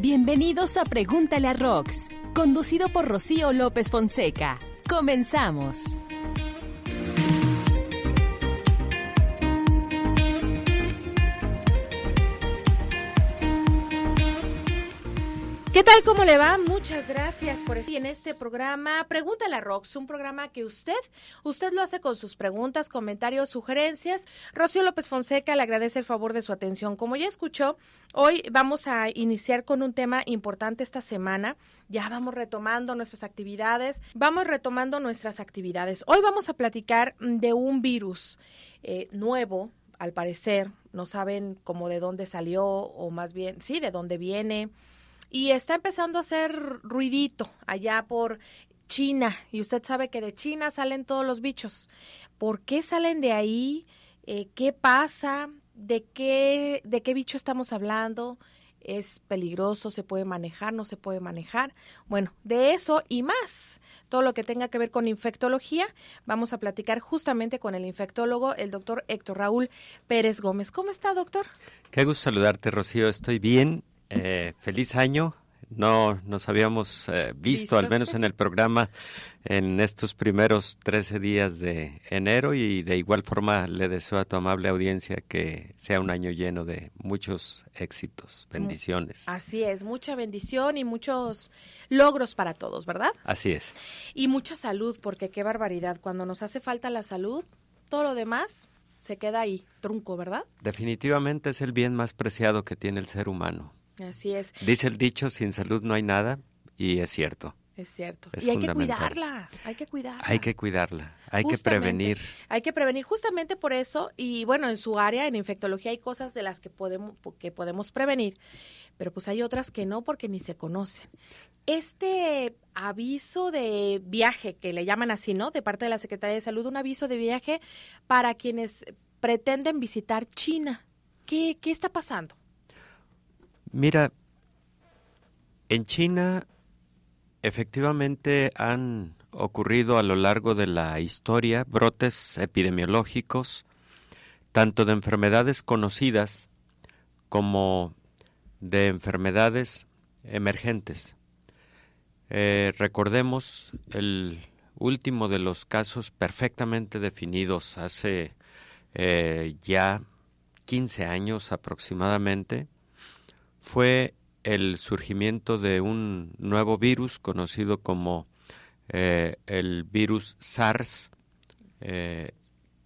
Bienvenidos a Pregúntale a Rox, conducido por Rocío López Fonseca. Comenzamos. ¿Qué tal? ¿Cómo le va? Muchas gracias por estar en este programa. Pregúntale a Rox, un programa que usted, usted lo hace con sus preguntas, comentarios, sugerencias. Rocío López Fonseca le agradece el favor de su atención. Como ya escuchó, hoy vamos a iniciar con un tema importante esta semana. Ya vamos retomando nuestras actividades. Vamos retomando nuestras actividades. Hoy vamos a platicar de un virus eh, nuevo, al parecer. No saben cómo de dónde salió o más bien, sí, de dónde viene y está empezando a hacer ruidito allá por China y usted sabe que de China salen todos los bichos. ¿Por qué salen de ahí? Eh, ¿Qué pasa? ¿De qué, ¿De qué bicho estamos hablando? ¿Es peligroso? ¿Se puede manejar? ¿No se puede manejar? Bueno, de eso y más, todo lo que tenga que ver con infectología, vamos a platicar justamente con el infectólogo, el doctor Héctor Raúl Pérez Gómez. ¿Cómo está, doctor? Qué gusto saludarte, Rocío. Estoy bien eh, feliz año. No nos habíamos eh, visto, al menos en el programa, en estos primeros 13 días de enero y de igual forma le deseo a tu amable audiencia que sea un año lleno de muchos éxitos, bendiciones. Así es, mucha bendición y muchos logros para todos, ¿verdad? Así es. Y mucha salud, porque qué barbaridad, cuando nos hace falta la salud, todo lo demás se queda ahí, trunco, ¿verdad? Definitivamente es el bien más preciado que tiene el ser humano. Así es. Dice el dicho, sin salud no hay nada, y es cierto. Es cierto. y hay que cuidarla, hay que cuidarla. Hay que cuidarla, hay que prevenir. Hay que prevenir justamente por eso, y bueno, en su área, en infectología, hay cosas de las que podemos, que podemos prevenir, pero pues hay otras que no porque ni se conocen. Este aviso de viaje, que le llaman así, ¿no? De parte de la Secretaría de Salud, un aviso de viaje para quienes pretenden visitar China. ¿Qué, qué está pasando? Mira, en China efectivamente han ocurrido a lo largo de la historia brotes epidemiológicos, tanto de enfermedades conocidas como de enfermedades emergentes. Eh, recordemos el último de los casos perfectamente definidos hace eh, ya 15 años aproximadamente, fue el surgimiento de un nuevo virus conocido como eh, el virus SARS, eh,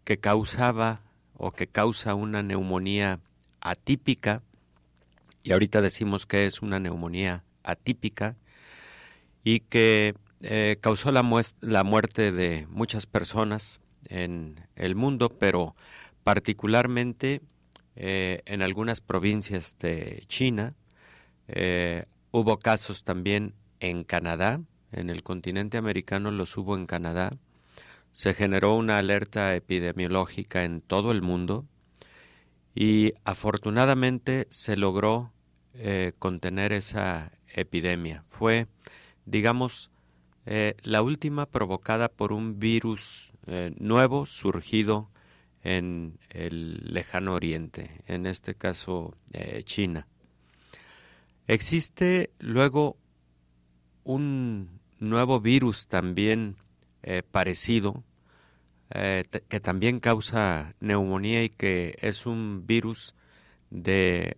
que causaba o que causa una neumonía atípica, y ahorita decimos que es una neumonía atípica, y que eh, causó la, la muerte de muchas personas en el mundo, pero particularmente eh, en algunas provincias de China. Eh, hubo casos también en Canadá, en el continente americano los hubo en Canadá. Se generó una alerta epidemiológica en todo el mundo y afortunadamente se logró eh, contener esa epidemia. Fue, digamos, la última provocada por un virus nuevo surgido en el lejano oriente, en este caso eh, China. Existe luego un nuevo virus también eh, parecido, eh, que también causa neumonía y que es un virus de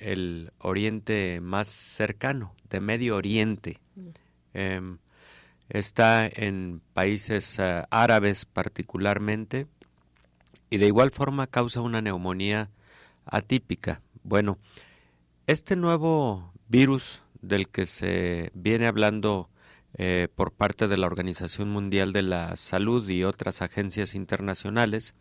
el oriente más cercano, de Medio Oriente. Em, está en países árabes particularmente, y de igual forma causa una neumonía atípica. Bueno, este nuevo virus del que se viene hablando eh, por parte de la Organización Mundial de la Salud y otras agencias internacionales,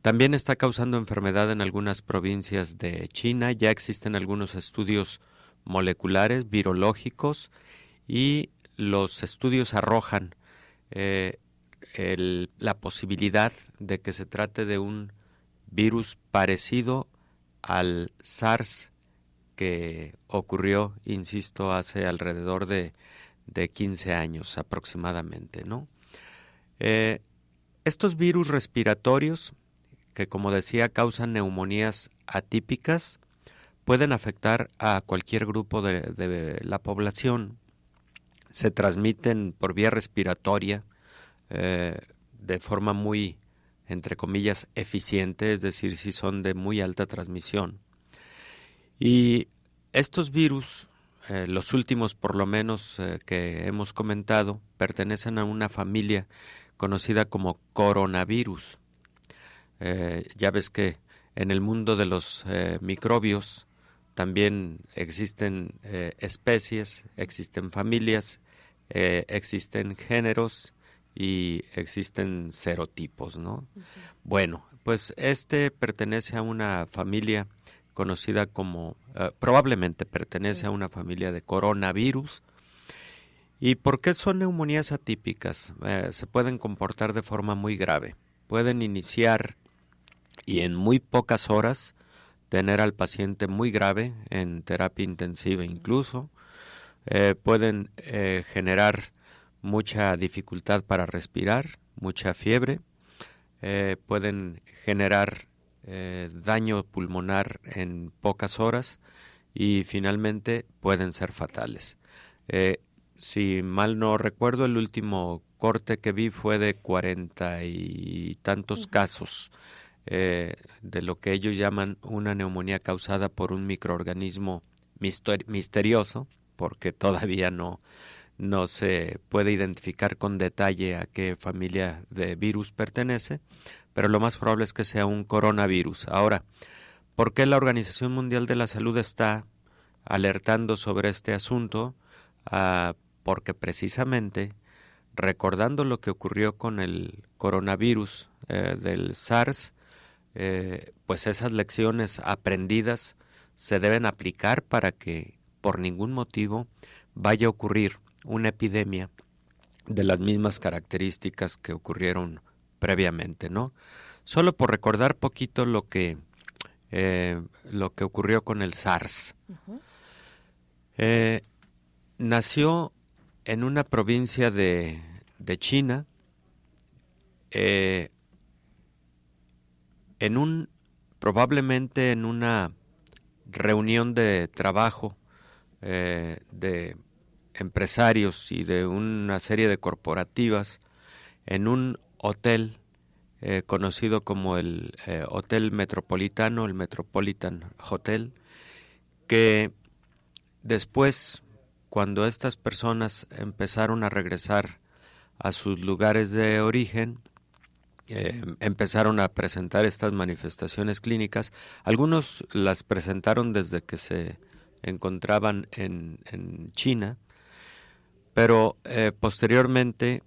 también está causando enfermedad en algunas provincias de China. Ya existen algunos estudios moleculares, virológicos, y los estudios arrojan eh, la posibilidad de que se trate de un virus parecido al SARS que ocurrió, insisto, hace alrededor de, de 15 años aproximadamente, ¿no? Eh, estos virus respiratorios, que como decía causan neumonías atípicas, pueden afectar a cualquier grupo de, la población. Se transmiten por vía respiratoria eh, de forma muy, entre comillas, eficiente, es decir, si son de muy alta transmisión. Y estos virus, eh, los últimos por lo menos eh, que hemos comentado, pertenecen a una familia conocida como coronavirus. ya ves que en el mundo de los microbios también existen especies, existen familias, existen géneros y existen serotipos, ¿no? Bueno, pues este pertenece a una familia conocida como, eh, probablemente pertenece a una familia de coronavirus. ¿Y por qué son neumonías atípicas? se pueden comportar de forma muy grave. Pueden iniciar y en muy pocas horas tener al paciente muy grave en terapia intensiva incluso. Eh, pueden eh, generar mucha dificultad para respirar, mucha fiebre, eh, pueden generar daño pulmonar en pocas horas y finalmente pueden ser fatales. si mal no recuerdo, el último corte que vi fue de cuarenta y tantos casos eh, de lo que ellos llaman una neumonía causada por un microorganismo misterioso, porque todavía no, no se puede identificar con detalle a qué familia de virus pertenece, pero lo más probable es que sea un coronavirus. Ahora, ¿por qué la Organización Mundial de la Salud está alertando sobre este asunto? Ah, porque precisamente recordando lo que ocurrió con el coronavirus eh, del SARS, eh, pues esas lecciones aprendidas se deben aplicar para que por ningún motivo vaya a ocurrir una epidemia de las mismas características que ocurrieron previamente, ¿no? Solo por recordar poquito lo que eh, lo que ocurrió con el SARS. Eh, nació en una provincia de, de China en un probablemente en una reunión de trabajo eh, de empresarios y de una serie de corporativas en un hotel eh, conocido como el eh, Hotel Metropolitano, el Metropolitan Hotel, que después, cuando estas personas empezaron a regresar a sus lugares de origen, eh, empezaron a presentar estas manifestaciones clínicas. Algunos las presentaron desde que se encontraban en, China, pero eh, posteriormente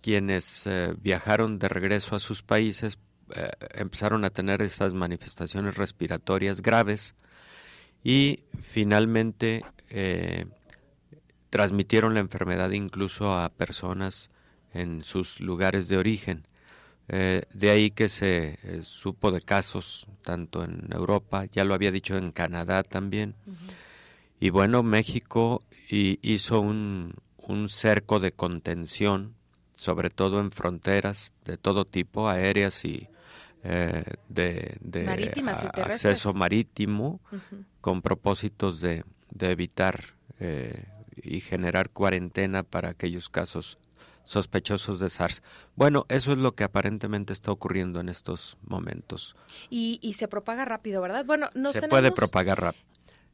quienes eh, viajaron de regreso a sus países empezaron a tener esas manifestaciones respiratorias graves y finalmente transmitieron la enfermedad incluso a personas en sus lugares de origen. Eh, de ahí que se eh, supo de casos tanto en Europa, ya lo había dicho en Canadá también. Y bueno, México hizo un, cerco de contención, sobre todo en fronteras de todo tipo, aéreas y eh, de, acceso marítimo, con propósitos de, evitar y generar cuarentena para aquellos casos sospechosos de SARS. Bueno, eso es lo que aparentemente está ocurriendo en estos momentos. Y, se propaga rápido, ¿verdad? Bueno, no se puede propagar rápido.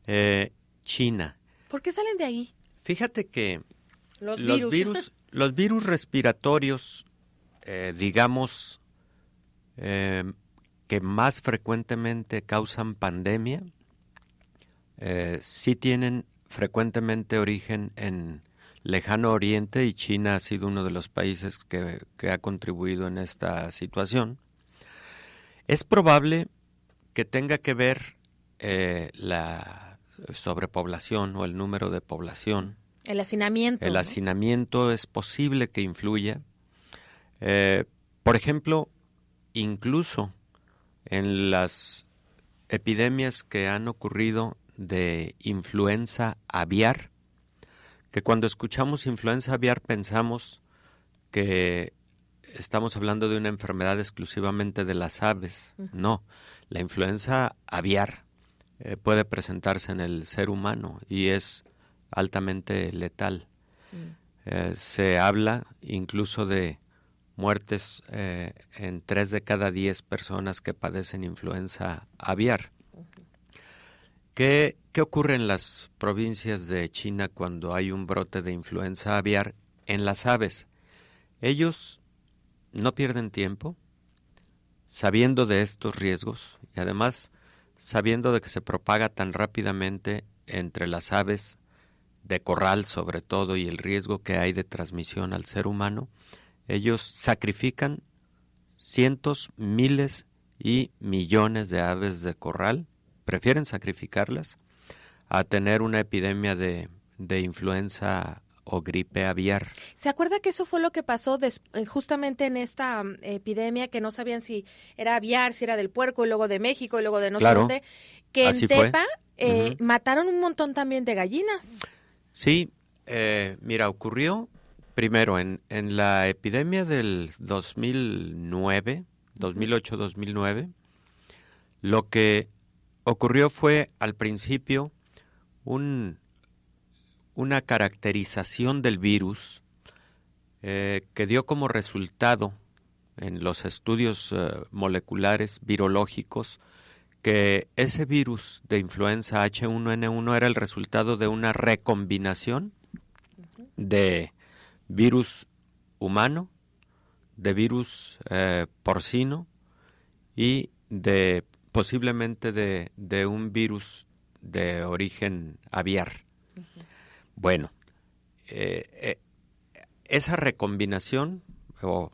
Eh, China. ¿Por qué salen de ahí? Fíjate que los, virus. los virus respiratorios, eh, digamos, eh, que más frecuentemente causan pandemia, sí tienen frecuentemente origen en lejano oriente y China ha sido uno de los países que, ha contribuido en esta situación. Es probable que tenga que ver eh, la sobrepoblación o el número de población. El hacinamiento. El hacinamiento es posible que influya. Eh, por ejemplo, incluso en las epidemias que han ocurrido de influenza aviar, que cuando escuchamos influenza aviar pensamos que estamos hablando de una enfermedad exclusivamente de las aves. No, la influenza aviar eh, puede presentarse en el ser humano y es altamente letal. Mm. Eh, se habla incluso de muertes eh, en tres de cada diez personas que padecen influenza aviar. ¿Qué, ¿Qué ocurre en las provincias de China cuando hay un brote de influenza aviar en las aves? Ellos no pierden tiempo sabiendo de estos riesgos y además sabiendo de que se propaga tan rápidamente entre las aves de corral sobre todo y el riesgo que hay de transmisión al ser humano, ellos sacrifican cientos, miles y millones de aves de corral, prefieren sacrificarlas a tener una epidemia de, de influenza o gripe aviar. ¿Se acuerda que eso fue lo que pasó eh, justamente en esta mm, epidemia que no sabían si era aviar, si era del puerco y luego de México y luego de no sé dónde? Que en Tepa eh, mataron un montón también de gallinas. Sí, eh, mira, ocurrió primero en, en la epidemia del 2009, 2008-2009, lo que ocurrió fue al principio un una caracterización del virus eh, que dio como resultado en los estudios eh, moleculares virológicos que ese virus de influenza H1N1 era el resultado de una recombinación de virus humano, de virus eh, porcino y de posiblemente de, de, un virus de origen aviar. Bueno, eh, eh, esa recombinación o,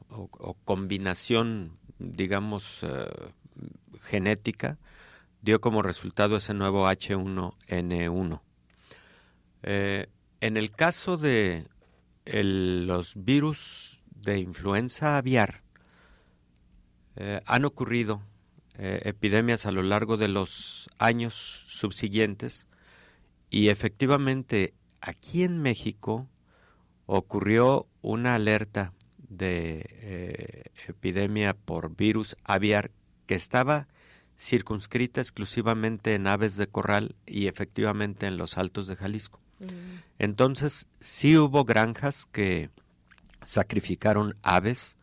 combinación, digamos, eh, genética, dio como resultado ese nuevo H1N1. en el caso de los virus de influenza aviar, han ocurrido epidemias a lo largo de los años subsiguientes y efectivamente aquí en México ocurrió una alerta de eh, epidemia por virus aviar que estaba circunscrita exclusivamente en aves de corral y efectivamente en los altos de Jalisco. Mm. Entonces, sí hubo granjas que sacrificaron aves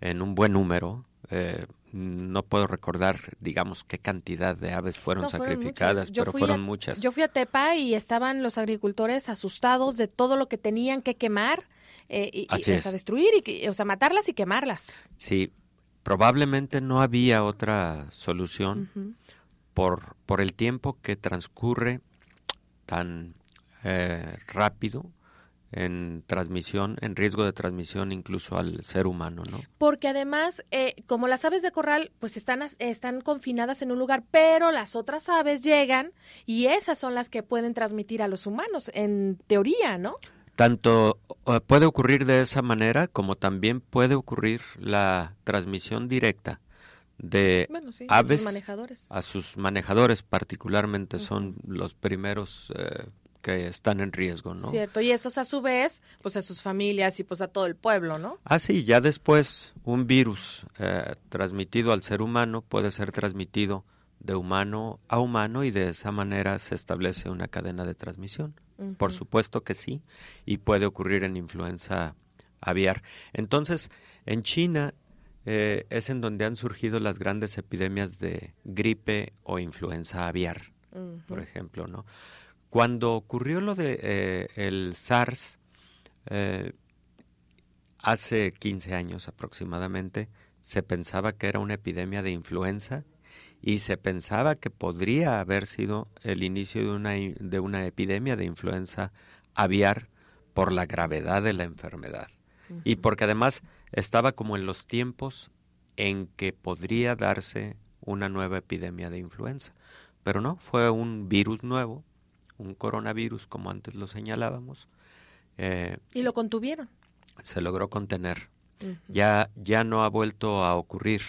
en un buen número, eh, no puedo recordar, digamos, qué cantidad de aves fueron sacrificadas, pero fueron muchas. Yo fui a Tepa y estaban los agricultores asustados de todo lo que tenían que quemar, eh, y, o sea, destruir, y, o sea, matarlas y quemarlas. Sí, probablemente no había otra solución por, por el tiempo que transcurre tan eh, rápido en transmisión, en riesgo de transmisión incluso al ser humano, ¿no? Porque además, eh, como las aves de corral, pues están, están confinadas en un lugar, pero las otras aves llegan y esas son las que pueden transmitir a los humanos, en teoría, ¿no? Tanto puede ocurrir de esa manera como también puede ocurrir la transmisión directa de aves a sus manejadores. A sus manejadores particularmente son los primeros eh, que están en riesgo, ¿no? Cierto, y esos a su vez, pues a sus familias y pues a todo el pueblo, ¿no? Ah, sí, ya después un virus eh, transmitido al ser humano puede ser transmitido de humano a humano y de esa manera se establece una cadena de transmisión. Por supuesto que sí, y puede ocurrir en influenza aviar. Entonces, en China eh, es en donde han surgido las grandes epidemias de gripe o influenza aviar, por ejemplo, ¿no? Cuando ocurrió lo de eh, el SARS eh, hace 15 años aproximadamente, se pensaba que era una epidemia de influenza y se pensaba que podría haber sido el inicio de una, de una epidemia de influenza aviar por la gravedad de la enfermedad y porque además estaba como en los tiempos en que podría darse una nueva epidemia de influenza. Pero no, fue un virus nuevo un coronavirus, como antes lo señalábamos. Eh, y lo contuvieron. Se logró contener. ya, ya no ha vuelto a ocurrir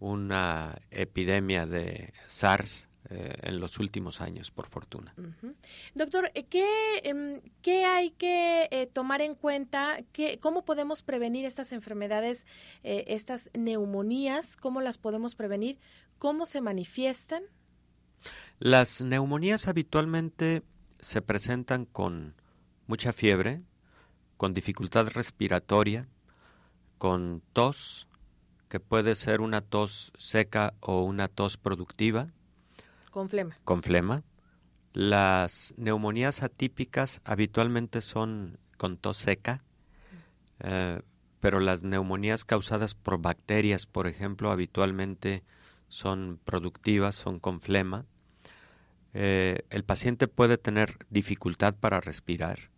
una epidemia de SARS eh, en los últimos años, por fortuna. Doctor, eh, ¿qué, em, ¿qué, hay que tomar en cuenta? ¿Qué, ¿Cómo podemos prevenir estas enfermedades, estas neumonías? ¿Cómo las podemos prevenir? ¿Cómo se manifiestan? Las neumonías habitualmente se presentan con mucha fiebre, con dificultad respiratoria, con tos, que puede ser una tos seca o una tos productiva. Con flema. Con flema. Las neumonías atípicas habitualmente son con tos seca, eh, pero las neumonías causadas por bacterias, por ejemplo, habitualmente son productivas, son con flema. Eh, el paciente puede tener dificultad para respirar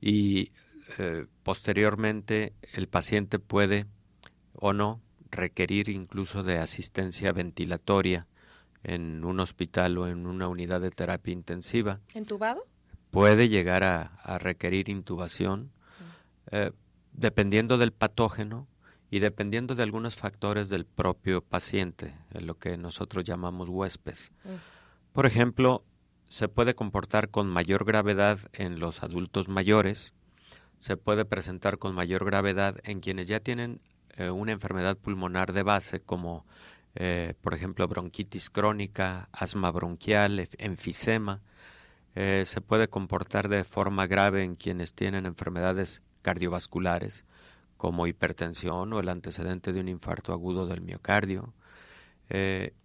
y eh, posteriormente el paciente puede o no requerir incluso de asistencia ventilatoria en un hospital o en una unidad de terapia intensiva. ¿Entubado? Puede llegar a, requerir intubación, eh, dependiendo del patógeno y dependiendo de algunos factores del propio paciente, lo que nosotros llamamos huésped. Por ejemplo, se puede comportar con mayor gravedad en los adultos mayores, se puede presentar con mayor gravedad en quienes ya tienen eh, una enfermedad pulmonar de base como eh, por ejemplo bronquitis crónica, asma bronquial, enfisema. Eh, se puede comportar de forma grave en quienes tienen enfermedades cardiovasculares como hipertensión o el antecedente de un infarto agudo del miocardio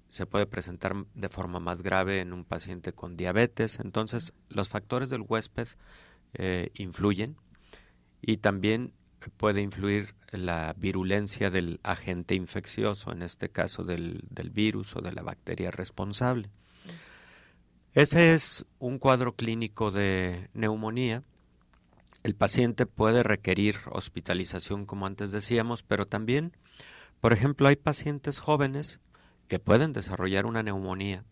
se puede presentar de forma más grave en un paciente con diabetes. Entonces, los factores del huésped eh, influyen y también puede influir la virulencia del agente infeccioso, en este caso del, del virus o de la bacteria responsable. Ese es un cuadro clínico de neumonía. El paciente puede requerir hospitalización, como antes decíamos, pero también, por ejemplo, hay pacientes jóvenes que pueden desarrollar una neumonía,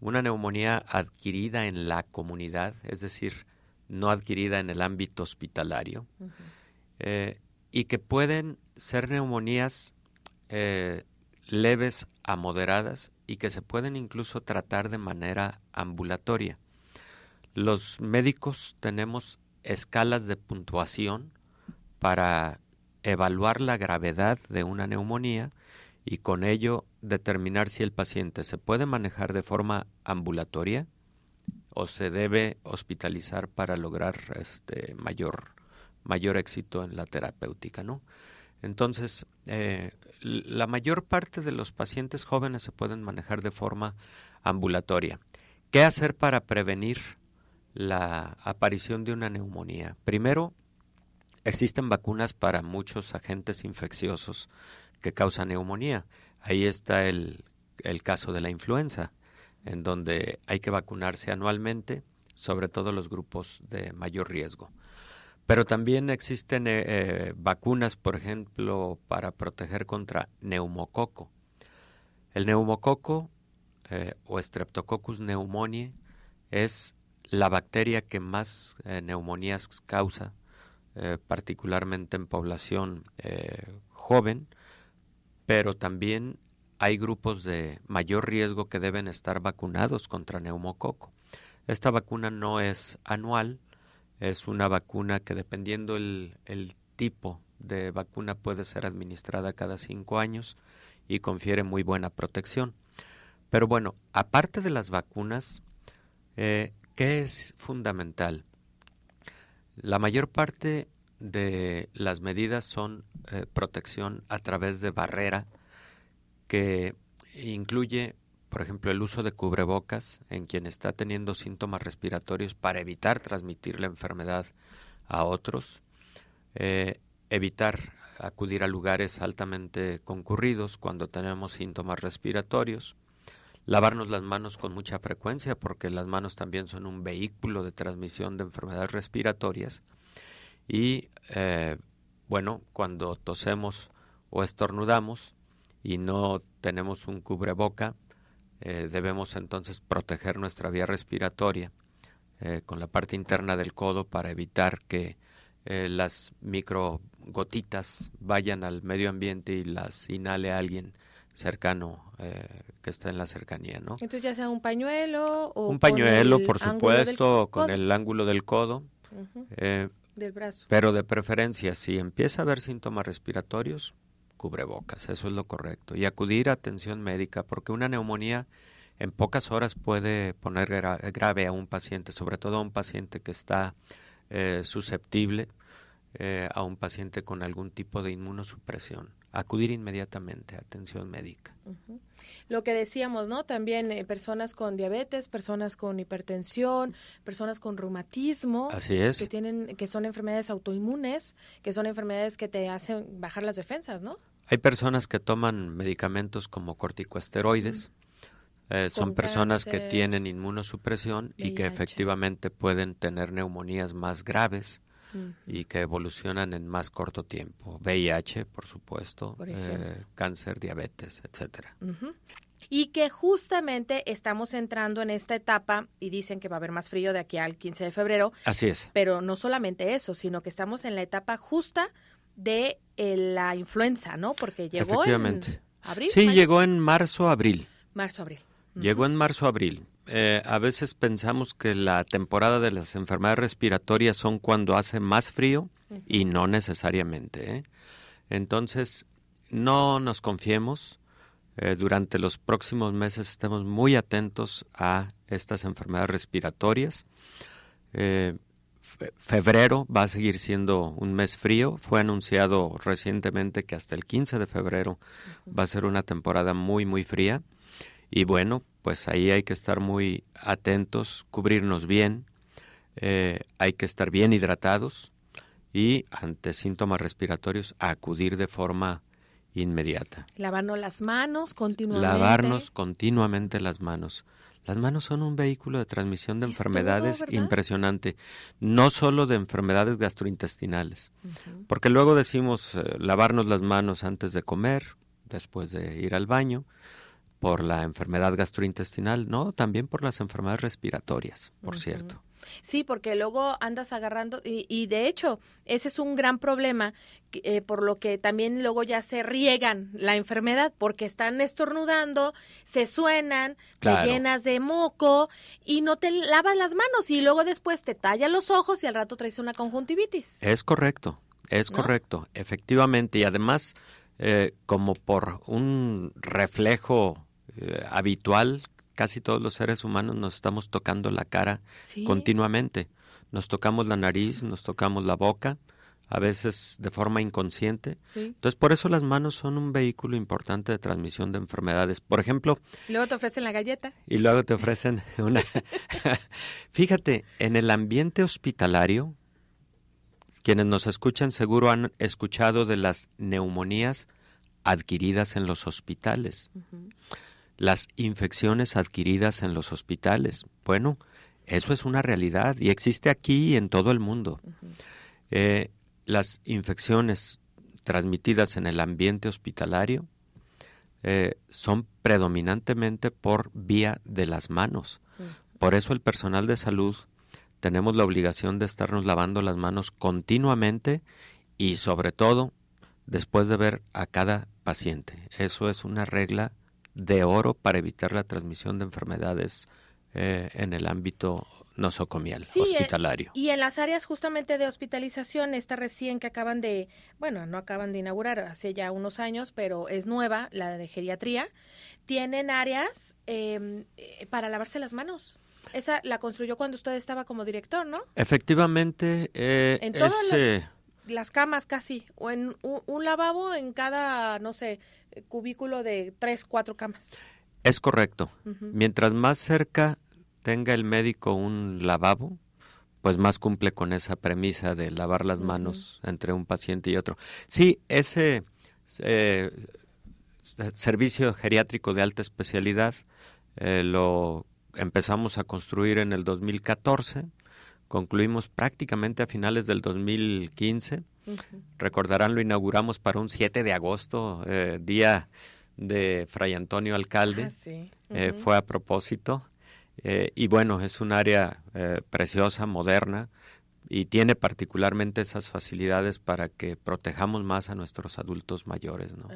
una neumonía adquirida en la comunidad, es decir, no adquirida en el ámbito hospitalario, eh, y que pueden ser neumonías eh, leves a moderadas y que se pueden incluso tratar de manera ambulatoria. Los médicos tenemos escalas de puntuación para evaluar la gravedad de una neumonía y con ello determinar si el paciente se puede manejar de forma ambulatoria o se debe hospitalizar para lograr este mayor mayor éxito en la terapéutica, ¿no? Entonces, eh, la mayor parte de los pacientes jóvenes se pueden manejar de forma ambulatoria. ¿Qué hacer para prevenir la aparición de una neumonía? Primero, existen vacunas para muchos agentes infecciosos que causa neumonía. Ahí está el, el caso de la influenza, en donde hay que vacunarse anualmente, sobre todo los grupos de mayor riesgo. Pero también existen eh, eh, vacunas, por ejemplo, para proteger contra neumococo. El neumococo eh, o Streptococcus pneumoniae es la bacteria que más neumonías causa, particularmente en población joven, pero también hay grupos de mayor riesgo que deben estar vacunados contra neumococo. Esta vacuna no es anual, es una vacuna que dependiendo el, tipo de vacuna puede ser administrada cada cinco años y confiere muy buena protección. Pero bueno, aparte de las vacunas, eh, ¿qué es fundamental? La mayor parte de las medidas son eh, protección a través de barrera que incluye, por ejemplo, el uso de cubrebocas en quien está teniendo síntomas respiratorios para evitar transmitir la enfermedad a otros, eh, evitar acudir a lugares altamente concurridos cuando tenemos síntomas respiratorios, lavarnos las manos con mucha frecuencia porque las manos también son un vehículo de transmisión de enfermedades respiratorias, y eh, bueno, cuando tosemos o estornudamos y no tenemos un cubreboca, eh, debemos entonces proteger nuestra vía respiratoria eh, con la parte interna del codo para evitar que las microgotitas vayan al medio ambiente y las inhale alguien cercano que está en la cercanía, ¿no? Entonces ya sea un pañuelo o un pañuelo, por supuesto, con el ángulo del codo. Del brazo. Pero de preferencia, si empieza a haber síntomas respiratorios, cubrebocas, eso es lo correcto. Y acudir a atención médica, porque una neumonía en pocas horas puede poner grave a un paciente, sobre todo a un paciente que está eh, susceptible, eh, a un paciente con algún tipo de inmunosupresión. Acudir inmediatamente a atención médica. Lo que decíamos, ¿no? También eh, personas con diabetes, personas con hipertensión, personas con reumatismo. Así es. Que, tienen, que son enfermedades autoinmunes, que son enfermedades que te hacen bajar las defensas, ¿no? Hay personas que toman medicamentos como corticosteroides. Eh, son personas que tienen inmunosupresión y que efectivamente pueden tener neumonías más graves y que evolucionan en más corto tiempo. VIH, por supuesto, eh, cáncer, diabetes, etcétera. Y que justamente estamos entrando en esta etapa y dicen que va a haber más frío de aquí al 15 de febrero. Así es. Pero no solamente eso, sino que estamos en la etapa justa de eh, la influenza, ¿no? Porque llegó en abril. Sí, llegó en marzo, abril. Marzo, abril. Llegó en marzo, abril. Eh, a veces pensamos que la temporada de las enfermedades respiratorias son cuando hace más frío y no necesariamente. ¿eh? Entonces, no nos confiemos. Eh, durante los próximos meses estemos muy atentos a estas enfermedades respiratorias. febrero va a seguir siendo un mes frío. Fue anunciado recientemente que hasta el 15 de febrero va a ser una temporada muy, muy fría. Y bueno, pues ahí hay que estar muy atentos, cubrirnos bien, eh, hay que estar bien hidratados y ante síntomas respiratorios acudir de forma inmediata. Lavarnos las manos continuamente. Lavarnos continuamente las manos. Las manos son un vehículo de transmisión de enfermedades impresionante, no solo de enfermedades gastrointestinales, porque luego decimos eh, lavarnos las manos antes de comer, después de ir al baño, por la enfermedad gastrointestinal, no, también por las enfermedades respiratorias, por cierto. Sí, porque luego andas agarrando y, y, de hecho ese es un gran problema eh, por lo que también luego ya se riegan la enfermedad porque están estornudando, se suenan, te llenas de moco y no te lavas las manos y luego después te talla los ojos y al rato traes una conjuntivitis. Es correcto, es correcto, efectivamente. Y además eh, como por un reflejo eh, habitual, casi todos los seres humanos nos estamos tocando la cara continuamente. Nos tocamos la nariz, nos tocamos la boca, a veces de forma inconsciente. Entonces, por eso las manos son un vehículo importante de transmisión de enfermedades. Por ejemplo... Y luego te ofrecen la galleta. Y luego te ofrecen una... Fíjate, en el ambiente hospitalario, quienes nos escuchan seguro han escuchado de las neumonías adquiridas en los hospitales las infecciones adquiridas en los hospitales. Bueno, eso es una realidad y existe aquí y en todo el mundo. Eh, las infecciones transmitidas en el ambiente hospitalario eh, son predominantemente por vía de las manos. Por eso el personal de salud tenemos la obligación de estarnos lavando las manos continuamente y sobre todo después de ver a cada paciente. Eso es una regla de oro para evitar la transmisión de enfermedades eh, en el ámbito nosocomial, eh, hospitalario. y en las áreas justamente de hospitalización, esta recién que acaban de, bueno, no acaban de inaugurar hace ya unos años, pero es nueva, la de geriatría, tienen áreas em, eh, para lavarse las manos. Esa la construyó cuando usted estaba como director, ¿no? Efectivamente. en todas las, camas casi, o en un lavabo en cada, no sé, cubículo de tres, cuatro camas. Es correcto. Mientras más cerca tenga el médico un lavabo, pues más cumple con esa premisa de lavar las manos entre un paciente y otro. Sí, ese eh, servicio geriátrico de alta especialidad eh, lo empezamos a construir en el 2014, concluimos prácticamente a finales del 2015 Recordarán, lo inauguramos para un 7 de agosto, eh, día de Fray Antonio Alcalde. Ah, eh, fue a propósito. Eh, y bueno, es un área preciosa, moderna, y tiene particularmente esas facilidades para que protejamos más a nuestros adultos mayores. ¿no?